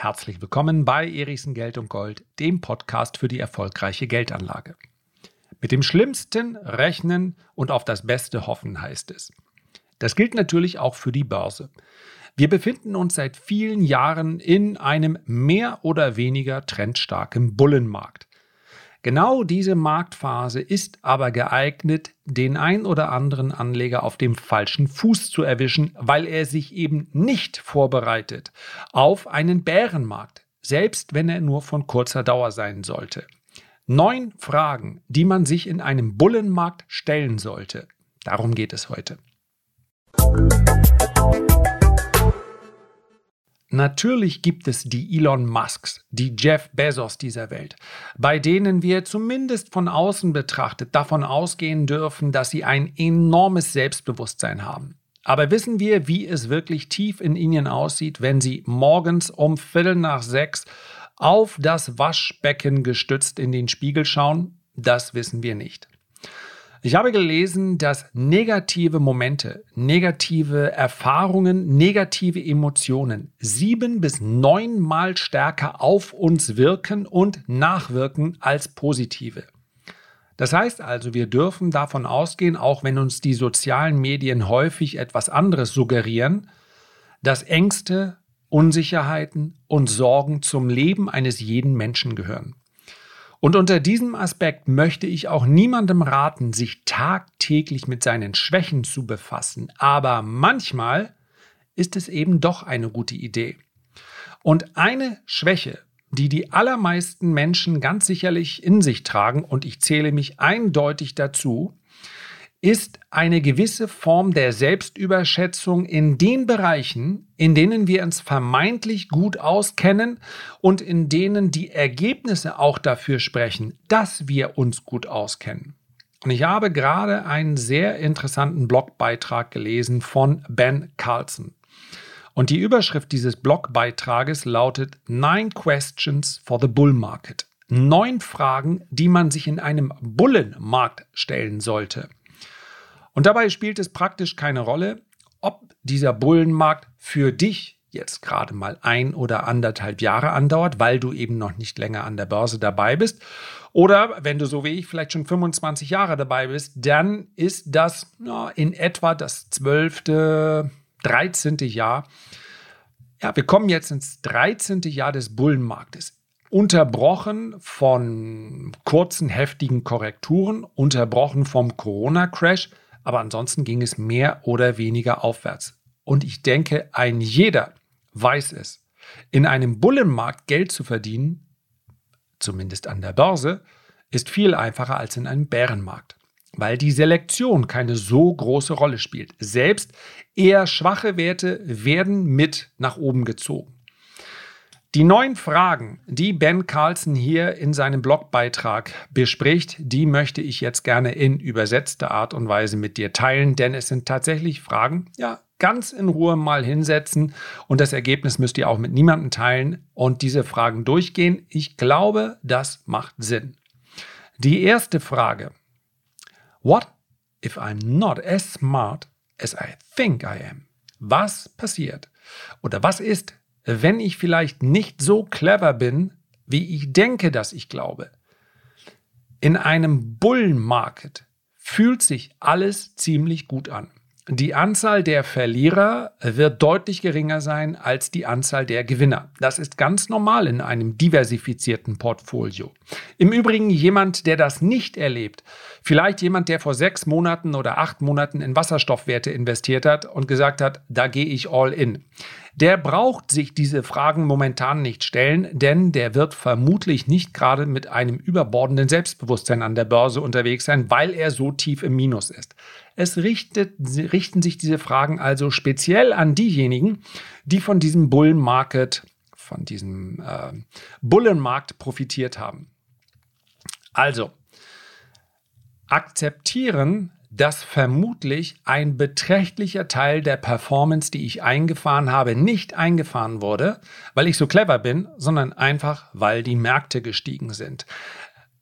Herzlich willkommen bei Erichsen Geld und Gold, dem Podcast für die erfolgreiche Geldanlage. Mit dem Schlimmsten rechnen und auf das Beste hoffen heißt es. Das gilt natürlich auch für die Börse. Wir befinden uns seit vielen Jahren in einem mehr oder weniger trendstarken Bullenmarkt. Genau diese Marktphase ist aber geeignet, den ein oder anderen Anleger auf dem falschen Fuß zu erwischen, weil er sich eben nicht vorbereitet auf einen Bärenmarkt, selbst wenn er nur von kurzer Dauer sein sollte. Neun Fragen, die man sich in einem Bullenmarkt stellen sollte. Darum geht es heute. Natürlich gibt es die Elon Musks, die Jeff Bezos dieser Welt, bei denen wir zumindest von außen betrachtet davon ausgehen dürfen, dass sie ein enormes Selbstbewusstsein haben. Aber wissen wir, wie es wirklich tief in ihnen aussieht, wenn sie morgens um Viertel nach sechs auf das Waschbecken gestützt in den Spiegel schauen? Das wissen wir nicht. Ich habe gelesen, dass negative Momente, negative Erfahrungen, negative Emotionen sieben bis neunmal stärker auf uns wirken und nachwirken als positive. Das heißt also, wir dürfen davon ausgehen, auch wenn uns die sozialen Medien häufig etwas anderes suggerieren, dass Ängste, Unsicherheiten und Sorgen zum Leben eines jeden Menschen gehören. Und unter diesem Aspekt möchte ich auch niemandem raten, sich tagtäglich mit seinen Schwächen zu befassen. Aber manchmal ist es eben doch eine gute Idee. Und eine Schwäche, die die allermeisten Menschen ganz sicherlich in sich tragen, und ich zähle mich eindeutig dazu, ist eine gewisse Form der Selbstüberschätzung in den Bereichen, in denen wir uns vermeintlich gut auskennen und in denen die Ergebnisse auch dafür sprechen, dass wir uns gut auskennen. Und ich habe gerade einen sehr interessanten Blogbeitrag gelesen von Ben Carlson. Und die Überschrift dieses Blogbeitrages lautet Nine Questions for the Bull Market. Neun Fragen, die man sich in einem Bullenmarkt stellen sollte. Und dabei spielt es praktisch keine Rolle, ob dieser Bullenmarkt für dich jetzt gerade mal ein oder anderthalb Jahre andauert, weil du eben noch nicht länger an der Börse dabei bist. Oder wenn du so wie ich vielleicht schon 25 Jahre dabei bist, dann ist das ja, in etwa das 12., 13. Jahr. Ja, wir kommen jetzt ins 13. Jahr des Bullenmarktes. Unterbrochen von kurzen, heftigen Korrekturen, unterbrochen vom Corona-Crash, aber ansonsten ging es mehr oder weniger aufwärts. Und ich denke, ein jeder weiß es. In einem Bullenmarkt Geld zu verdienen, zumindest an der Börse, ist viel einfacher als in einem Bärenmarkt, weil die Selektion keine so große Rolle spielt. Selbst eher schwache Werte werden mit nach oben gezogen. Die neun Fragen, die Ben Carlson hier in seinem Blogbeitrag bespricht, die möchte ich jetzt gerne in übersetzter Art und Weise mit dir teilen, denn es sind tatsächlich Fragen, ja, ganz in Ruhe mal hinsetzen und das Ergebnis müsst ihr auch mit niemandem teilen und diese Fragen durchgehen. Ich glaube, das macht Sinn. Die erste Frage. What if I'm not as smart as I think I am? Was passiert? Oder was ist, wenn ich vielleicht nicht so clever bin, wie ich denke, dass ich glaube. In einem Bullenmarket fühlt sich alles ziemlich gut an. Die Anzahl der Verlierer wird deutlich geringer sein als die Anzahl der Gewinner. Das ist ganz normal in einem diversifizierten Portfolio. Im Übrigen jemand, der das nicht erlebt, vielleicht jemand, der vor sechs Monaten oder acht Monaten in Wasserstoffwerte investiert hat und gesagt hat, da gehe ich all in der braucht sich diese Fragen momentan nicht stellen, denn der wird vermutlich nicht gerade mit einem überbordenden Selbstbewusstsein an der Börse unterwegs sein, weil er so tief im Minus ist. Es richtet, richten sich diese Fragen also speziell an diejenigen, die von diesem Bullenmarket, von diesem äh, Bullenmarkt profitiert haben. Also, akzeptieren, dass vermutlich ein beträchtlicher Teil der Performance, die ich eingefahren habe, nicht eingefahren wurde, weil ich so clever bin, sondern einfach, weil die Märkte gestiegen sind.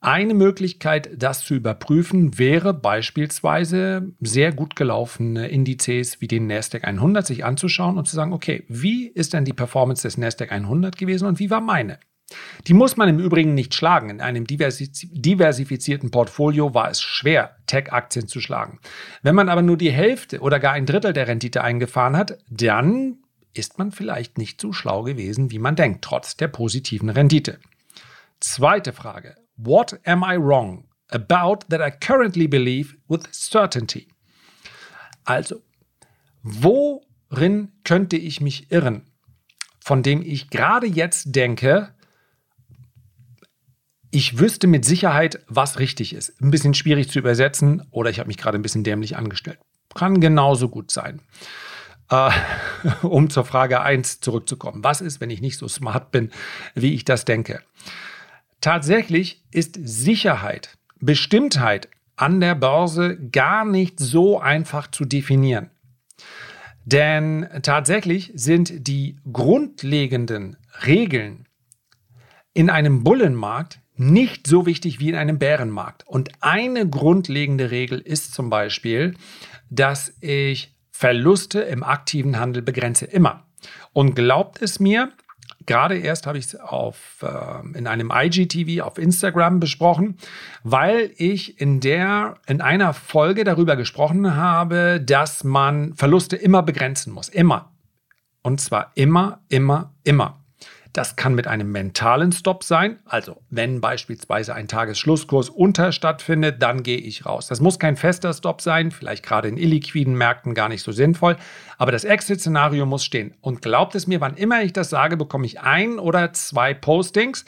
Eine Möglichkeit, das zu überprüfen, wäre beispielsweise sehr gut gelaufene Indizes wie den NASDAQ 100 sich anzuschauen und zu sagen, okay, wie ist denn die Performance des NASDAQ 100 gewesen und wie war meine? Die muss man im Übrigen nicht schlagen. In einem diversifizierten Portfolio war es schwer, Tech-Aktien zu schlagen. Wenn man aber nur die Hälfte oder gar ein Drittel der Rendite eingefahren hat, dann ist man vielleicht nicht so schlau gewesen, wie man denkt, trotz der positiven Rendite. Zweite Frage. What am I wrong about that I currently believe with certainty? Also, worin könnte ich mich irren, von dem ich gerade jetzt denke, ich wüsste mit Sicherheit, was richtig ist. Ein bisschen schwierig zu übersetzen oder ich habe mich gerade ein bisschen dämlich angestellt. Kann genauso gut sein. Äh, um zur Frage 1 zurückzukommen. Was ist, wenn ich nicht so smart bin, wie ich das denke? Tatsächlich ist Sicherheit, Bestimmtheit an der Börse gar nicht so einfach zu definieren. Denn tatsächlich sind die grundlegenden Regeln in einem Bullenmarkt nicht so wichtig wie in einem Bärenmarkt. Und eine grundlegende Regel ist zum Beispiel, dass ich Verluste im aktiven Handel begrenze. Immer. Und glaubt es mir, gerade erst habe ich es äh, in einem IGTV auf Instagram besprochen, weil ich in der in einer Folge darüber gesprochen habe, dass man Verluste immer begrenzen muss, immer. Und zwar immer, immer, immer. Das kann mit einem mentalen Stop sein. Also, wenn beispielsweise ein Tagesschlusskurs unter stattfindet, dann gehe ich raus. Das muss kein fester Stop sein, vielleicht gerade in illiquiden Märkten gar nicht so sinnvoll. Aber das Exit-Szenario muss stehen. Und glaubt es mir, wann immer ich das sage, bekomme ich ein oder zwei Postings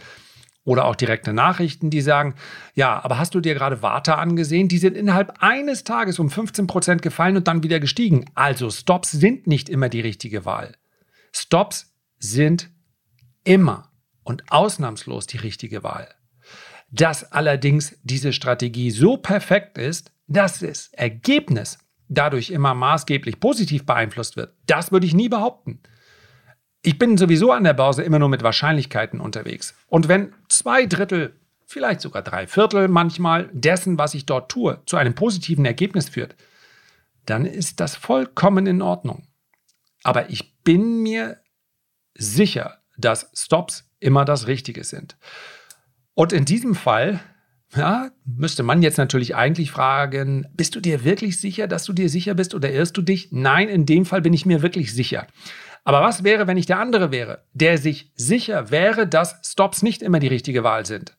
oder auch direkte Nachrichten, die sagen, ja, aber hast du dir gerade Warte angesehen? Die sind innerhalb eines Tages um 15 Prozent gefallen und dann wieder gestiegen. Also Stops sind nicht immer die richtige Wahl. Stops sind immer und ausnahmslos die richtige Wahl. Dass allerdings diese Strategie so perfekt ist, dass das Ergebnis dadurch immer maßgeblich positiv beeinflusst wird, das würde ich nie behaupten. Ich bin sowieso an der Börse immer nur mit Wahrscheinlichkeiten unterwegs. Und wenn zwei Drittel, vielleicht sogar drei Viertel manchmal dessen, was ich dort tue, zu einem positiven Ergebnis führt, dann ist das vollkommen in Ordnung. Aber ich bin mir sicher, dass Stops immer das Richtige sind. Und in diesem Fall ja, müsste man jetzt natürlich eigentlich fragen, bist du dir wirklich sicher, dass du dir sicher bist oder irrst du dich? Nein, in dem Fall bin ich mir wirklich sicher. Aber was wäre, wenn ich der andere wäre, der sich sicher wäre, dass Stops nicht immer die richtige Wahl sind?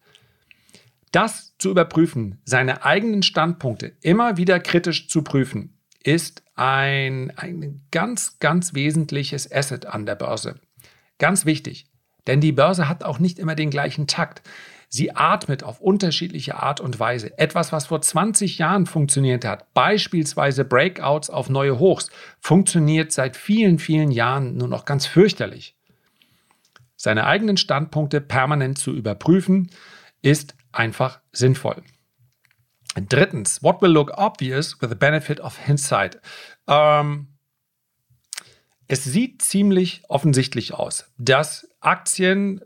Das zu überprüfen, seine eigenen Standpunkte immer wieder kritisch zu prüfen, ist ein, ein ganz, ganz wesentliches Asset an der Börse. Ganz wichtig, denn die Börse hat auch nicht immer den gleichen Takt. Sie atmet auf unterschiedliche Art und Weise. Etwas, was vor 20 Jahren funktioniert hat, beispielsweise Breakouts auf neue Hochs, funktioniert seit vielen, vielen Jahren nur noch ganz fürchterlich. Seine eigenen Standpunkte permanent zu überprüfen, ist einfach sinnvoll. Drittens, what will look obvious with the benefit of hindsight? Ähm, es sieht ziemlich offensichtlich aus, dass Aktien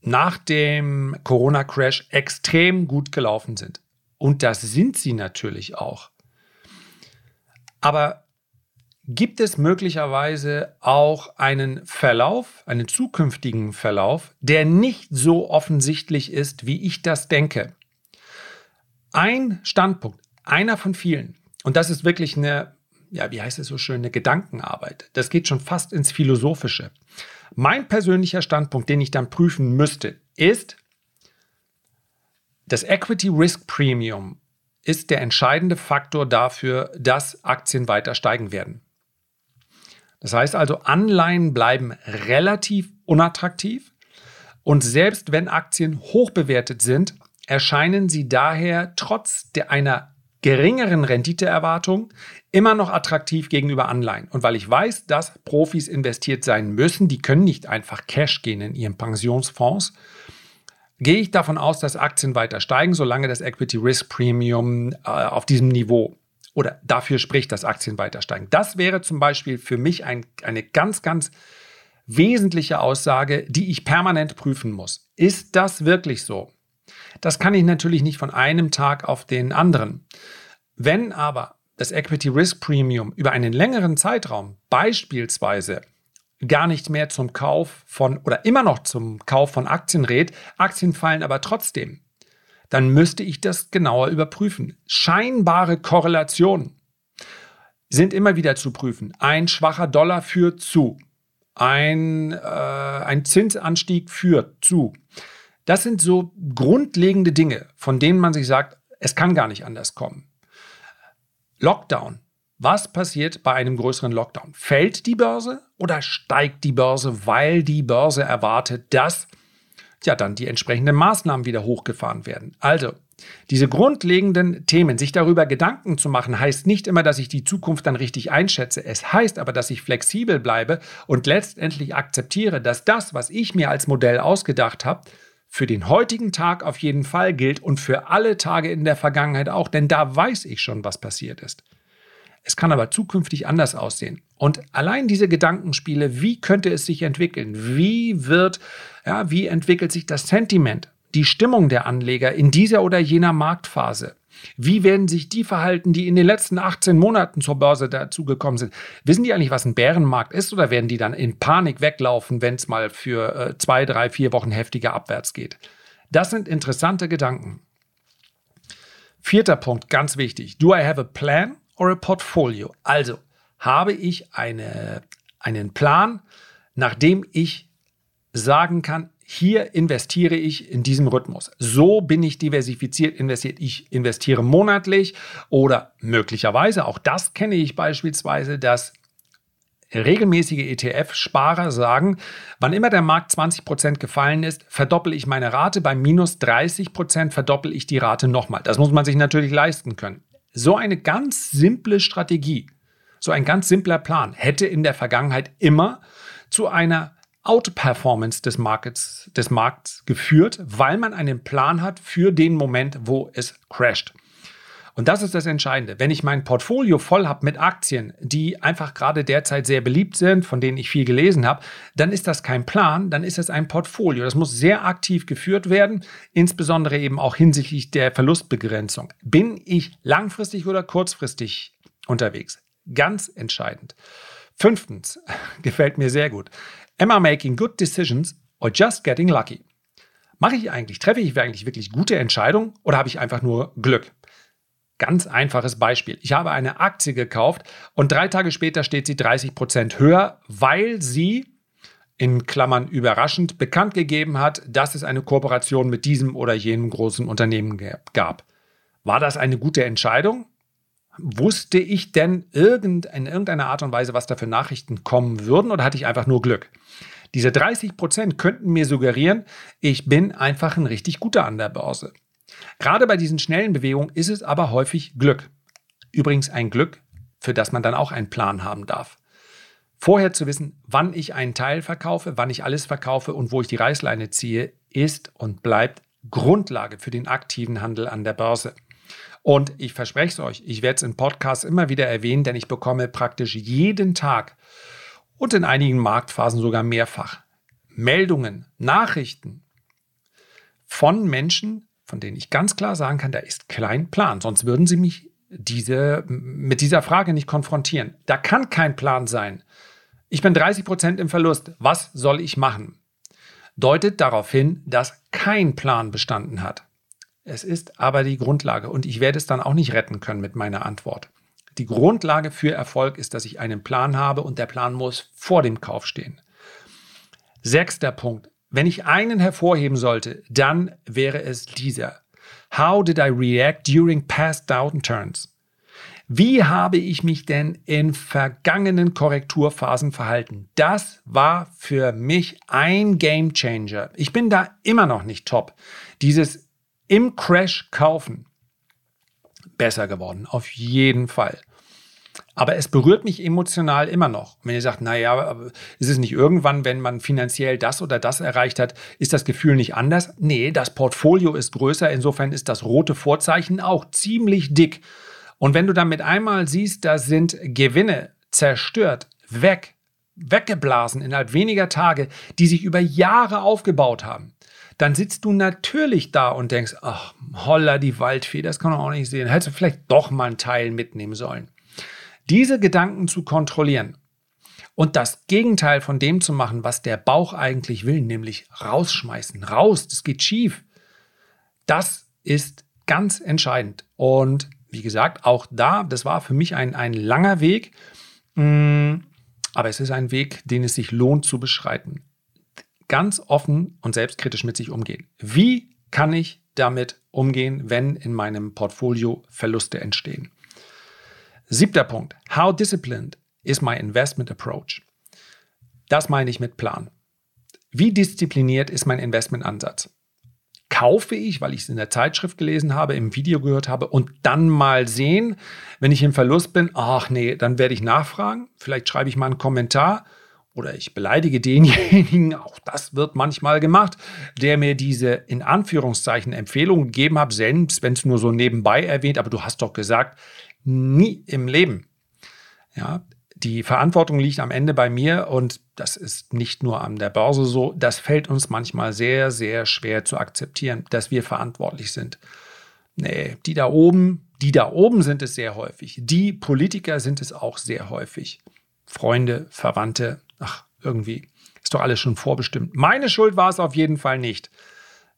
nach dem Corona-Crash extrem gut gelaufen sind. Und das sind sie natürlich auch. Aber gibt es möglicherweise auch einen Verlauf, einen zukünftigen Verlauf, der nicht so offensichtlich ist, wie ich das denke? Ein Standpunkt, einer von vielen, und das ist wirklich eine ja, wie heißt es so schön, eine Gedankenarbeit. Das geht schon fast ins Philosophische. Mein persönlicher Standpunkt, den ich dann prüfen müsste, ist, das Equity Risk Premium ist der entscheidende Faktor dafür, dass Aktien weiter steigen werden. Das heißt also, Anleihen bleiben relativ unattraktiv und selbst wenn Aktien hoch bewertet sind, erscheinen sie daher trotz einer geringeren Renditeerwartung immer noch attraktiv gegenüber Anleihen. Und weil ich weiß, dass Profis investiert sein müssen, die können nicht einfach Cash gehen in ihren Pensionsfonds, gehe ich davon aus, dass Aktien weiter steigen, solange das Equity Risk Premium äh, auf diesem Niveau oder dafür spricht, dass Aktien weiter steigen. Das wäre zum Beispiel für mich ein, eine ganz, ganz wesentliche Aussage, die ich permanent prüfen muss. Ist das wirklich so? Das kann ich natürlich nicht von einem Tag auf den anderen. Wenn aber das Equity Risk Premium über einen längeren Zeitraum beispielsweise gar nicht mehr zum Kauf von oder immer noch zum Kauf von Aktien rät, Aktien fallen aber trotzdem, dann müsste ich das genauer überprüfen. Scheinbare Korrelationen sind immer wieder zu prüfen. Ein schwacher Dollar führt zu. Ein, äh, ein Zinsanstieg führt zu. Das sind so grundlegende Dinge, von denen man sich sagt, es kann gar nicht anders kommen. Lockdown. Was passiert bei einem größeren Lockdown? Fällt die Börse oder steigt die Börse, weil die Börse erwartet, dass ja dann die entsprechenden Maßnahmen wieder hochgefahren werden? Also, diese grundlegenden Themen, sich darüber Gedanken zu machen, heißt nicht immer, dass ich die Zukunft dann richtig einschätze. Es heißt aber, dass ich flexibel bleibe und letztendlich akzeptiere, dass das, was ich mir als Modell ausgedacht habe, für den heutigen Tag auf jeden Fall gilt und für alle Tage in der Vergangenheit auch, denn da weiß ich schon, was passiert ist. Es kann aber zukünftig anders aussehen. Und allein diese Gedankenspiele, wie könnte es sich entwickeln? Wie wird, ja, wie entwickelt sich das Sentiment, die Stimmung der Anleger in dieser oder jener Marktphase? Wie werden sich die verhalten, die in den letzten 18 Monaten zur Börse dazugekommen sind? Wissen die eigentlich, was ein Bärenmarkt ist oder werden die dann in Panik weglaufen, wenn es mal für äh, zwei, drei, vier Wochen heftiger abwärts geht? Das sind interessante Gedanken. Vierter Punkt, ganz wichtig. Do I have a plan or a portfolio? Also, habe ich eine, einen Plan, nachdem ich sagen kann, hier investiere ich in diesem Rhythmus. So bin ich diversifiziert investiert. Ich investiere monatlich oder möglicherweise, auch das kenne ich beispielsweise, dass regelmäßige ETF-Sparer sagen, wann immer der Markt 20% gefallen ist, verdoppel ich meine Rate, bei minus 30% verdoppel ich die Rate nochmal. Das muss man sich natürlich leisten können. So eine ganz simple Strategie, so ein ganz simpler Plan hätte in der Vergangenheit immer zu einer Outperformance des Markets, des Markts geführt, weil man einen Plan hat für den Moment, wo es crasht. Und das ist das Entscheidende. Wenn ich mein Portfolio voll habe mit Aktien, die einfach gerade derzeit sehr beliebt sind, von denen ich viel gelesen habe, dann ist das kein Plan, dann ist es ein Portfolio. Das muss sehr aktiv geführt werden, insbesondere eben auch hinsichtlich der Verlustbegrenzung. Bin ich langfristig oder kurzfristig unterwegs? Ganz entscheidend. Fünftens, gefällt mir sehr gut. Am I making good decisions or just getting lucky? Mache ich eigentlich, treffe ich eigentlich wirklich gute Entscheidungen oder habe ich einfach nur Glück? Ganz einfaches Beispiel. Ich habe eine Aktie gekauft und drei Tage später steht sie 30 Prozent höher, weil sie in Klammern überraschend bekannt gegeben hat, dass es eine Kooperation mit diesem oder jenem großen Unternehmen gab. War das eine gute Entscheidung? Wusste ich denn irgend, in irgendeiner Art und Weise, was da für Nachrichten kommen würden oder hatte ich einfach nur Glück? Diese 30 Prozent könnten mir suggerieren, ich bin einfach ein richtig guter an der Börse. Gerade bei diesen schnellen Bewegungen ist es aber häufig Glück. Übrigens ein Glück, für das man dann auch einen Plan haben darf. Vorher zu wissen, wann ich einen Teil verkaufe, wann ich alles verkaufe und wo ich die Reißleine ziehe, ist und bleibt Grundlage für den aktiven Handel an der Börse. Und ich verspreche es euch, ich werde es in Podcasts immer wieder erwähnen, denn ich bekomme praktisch jeden Tag und in einigen Marktphasen sogar mehrfach Meldungen, Nachrichten von Menschen, von denen ich ganz klar sagen kann, da ist kein Plan. Sonst würden sie mich diese, mit dieser Frage nicht konfrontieren. Da kann kein Plan sein. Ich bin 30 Prozent im Verlust. Was soll ich machen? Deutet darauf hin, dass kein Plan bestanden hat. Es ist aber die Grundlage und ich werde es dann auch nicht retten können mit meiner Antwort. Die Grundlage für Erfolg ist, dass ich einen Plan habe und der Plan muss vor dem Kauf stehen. Sechster Punkt. Wenn ich einen hervorheben sollte, dann wäre es dieser. How did I react during past downturns? Wie habe ich mich denn in vergangenen Korrekturphasen verhalten? Das war für mich ein Game Changer. Ich bin da immer noch nicht top. Dieses im Crash kaufen. Besser geworden, auf jeden Fall. Aber es berührt mich emotional immer noch. Wenn ihr sagt, naja, ist es nicht irgendwann, wenn man finanziell das oder das erreicht hat, ist das Gefühl nicht anders? Nee, das Portfolio ist größer. Insofern ist das rote Vorzeichen auch ziemlich dick. Und wenn du dann mit einmal siehst, da sind Gewinne zerstört, weg, weggeblasen innerhalb weniger Tage, die sich über Jahre aufgebaut haben, dann sitzt du natürlich da und denkst, ach, holla die Waldfee, das kann man auch nicht sehen. Hättest du vielleicht doch mal einen Teil mitnehmen sollen. Diese Gedanken zu kontrollieren und das Gegenteil von dem zu machen, was der Bauch eigentlich will, nämlich rausschmeißen, raus, das geht schief. Das ist ganz entscheidend. Und wie gesagt, auch da, das war für mich ein, ein langer Weg, mm, aber es ist ein Weg, den es sich lohnt zu beschreiten. Ganz offen und selbstkritisch mit sich umgehen. Wie kann ich damit umgehen, wenn in meinem Portfolio Verluste entstehen? Siebter Punkt. How disciplined is my investment approach? Das meine ich mit Plan. Wie diszipliniert ist mein Investmentansatz? Kaufe ich, weil ich es in der Zeitschrift gelesen habe, im Video gehört habe und dann mal sehen, wenn ich im Verlust bin, ach nee, dann werde ich nachfragen. Vielleicht schreibe ich mal einen Kommentar oder ich beleidige denjenigen, auch das wird manchmal gemacht, der mir diese in Anführungszeichen Empfehlung gegeben hat, selbst wenn es nur so nebenbei erwähnt, aber du hast doch gesagt, nie im Leben. Ja, die Verantwortung liegt am Ende bei mir und das ist nicht nur an der Börse so. Das fällt uns manchmal sehr, sehr schwer zu akzeptieren, dass wir verantwortlich sind. Nee, die da oben, die da oben sind es sehr häufig. Die Politiker sind es auch sehr häufig. Freunde, Verwandte, ach, irgendwie ist doch alles schon vorbestimmt. Meine Schuld war es auf jeden Fall nicht.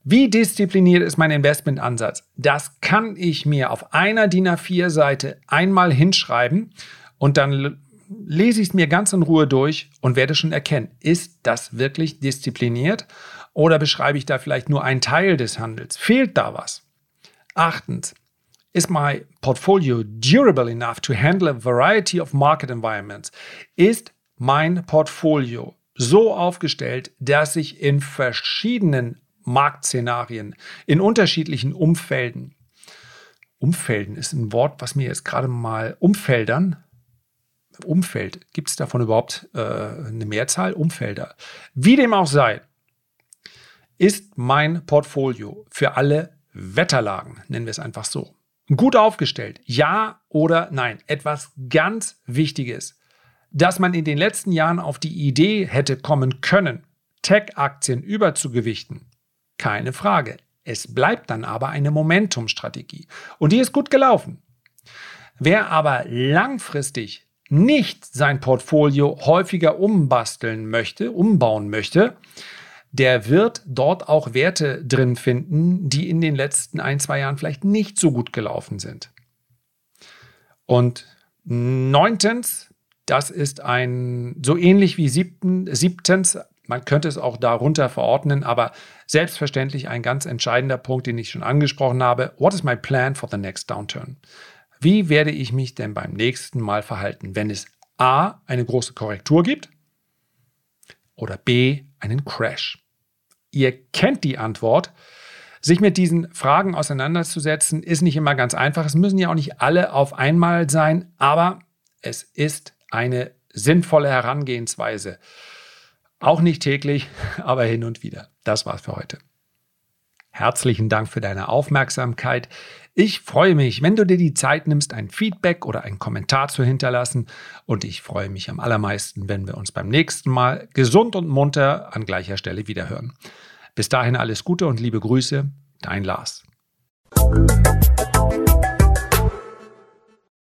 Wie diszipliniert ist mein Investmentansatz? Das kann ich mir auf einer DIN A4-Seite einmal hinschreiben und dann lese ich es mir ganz in Ruhe durch und werde schon erkennen, ist das wirklich diszipliniert oder beschreibe ich da vielleicht nur einen Teil des Handels? Fehlt da was? Achtens, ist my portfolio durable enough to handle a variety of market environments? Ist mein Portfolio so aufgestellt, dass ich in verschiedenen Marktszenarien, in unterschiedlichen Umfelden. Umfelden ist ein Wort, was mir jetzt gerade mal Umfeldern. Umfeld, gibt es davon überhaupt äh, eine Mehrzahl? Umfelder. Wie dem auch sei, ist mein Portfolio für alle Wetterlagen, nennen wir es einfach so, gut aufgestellt. Ja oder nein? Etwas ganz Wichtiges, dass man in den letzten Jahren auf die Idee hätte kommen können, Tech-Aktien überzugewichten, keine Frage. Es bleibt dann aber eine Momentum-Strategie. Und die ist gut gelaufen. Wer aber langfristig nicht sein Portfolio häufiger umbasteln möchte, umbauen möchte, der wird dort auch Werte drin finden, die in den letzten ein, zwei Jahren vielleicht nicht so gut gelaufen sind. Und neuntens, das ist ein so ähnlich wie siebten, siebtens man könnte es auch darunter verordnen, aber selbstverständlich ein ganz entscheidender Punkt, den ich schon angesprochen habe. What is my plan for the next downturn? Wie werde ich mich denn beim nächsten Mal verhalten, wenn es A, eine große Korrektur gibt oder B, einen Crash? Ihr kennt die Antwort. Sich mit diesen Fragen auseinanderzusetzen, ist nicht immer ganz einfach. Es müssen ja auch nicht alle auf einmal sein, aber es ist eine sinnvolle Herangehensweise. Auch nicht täglich, aber hin und wieder. Das war's für heute. Herzlichen Dank für deine Aufmerksamkeit. Ich freue mich, wenn du dir die Zeit nimmst, ein Feedback oder einen Kommentar zu hinterlassen. Und ich freue mich am allermeisten, wenn wir uns beim nächsten Mal gesund und munter an gleicher Stelle wiederhören. Bis dahin alles Gute und liebe Grüße, dein Lars.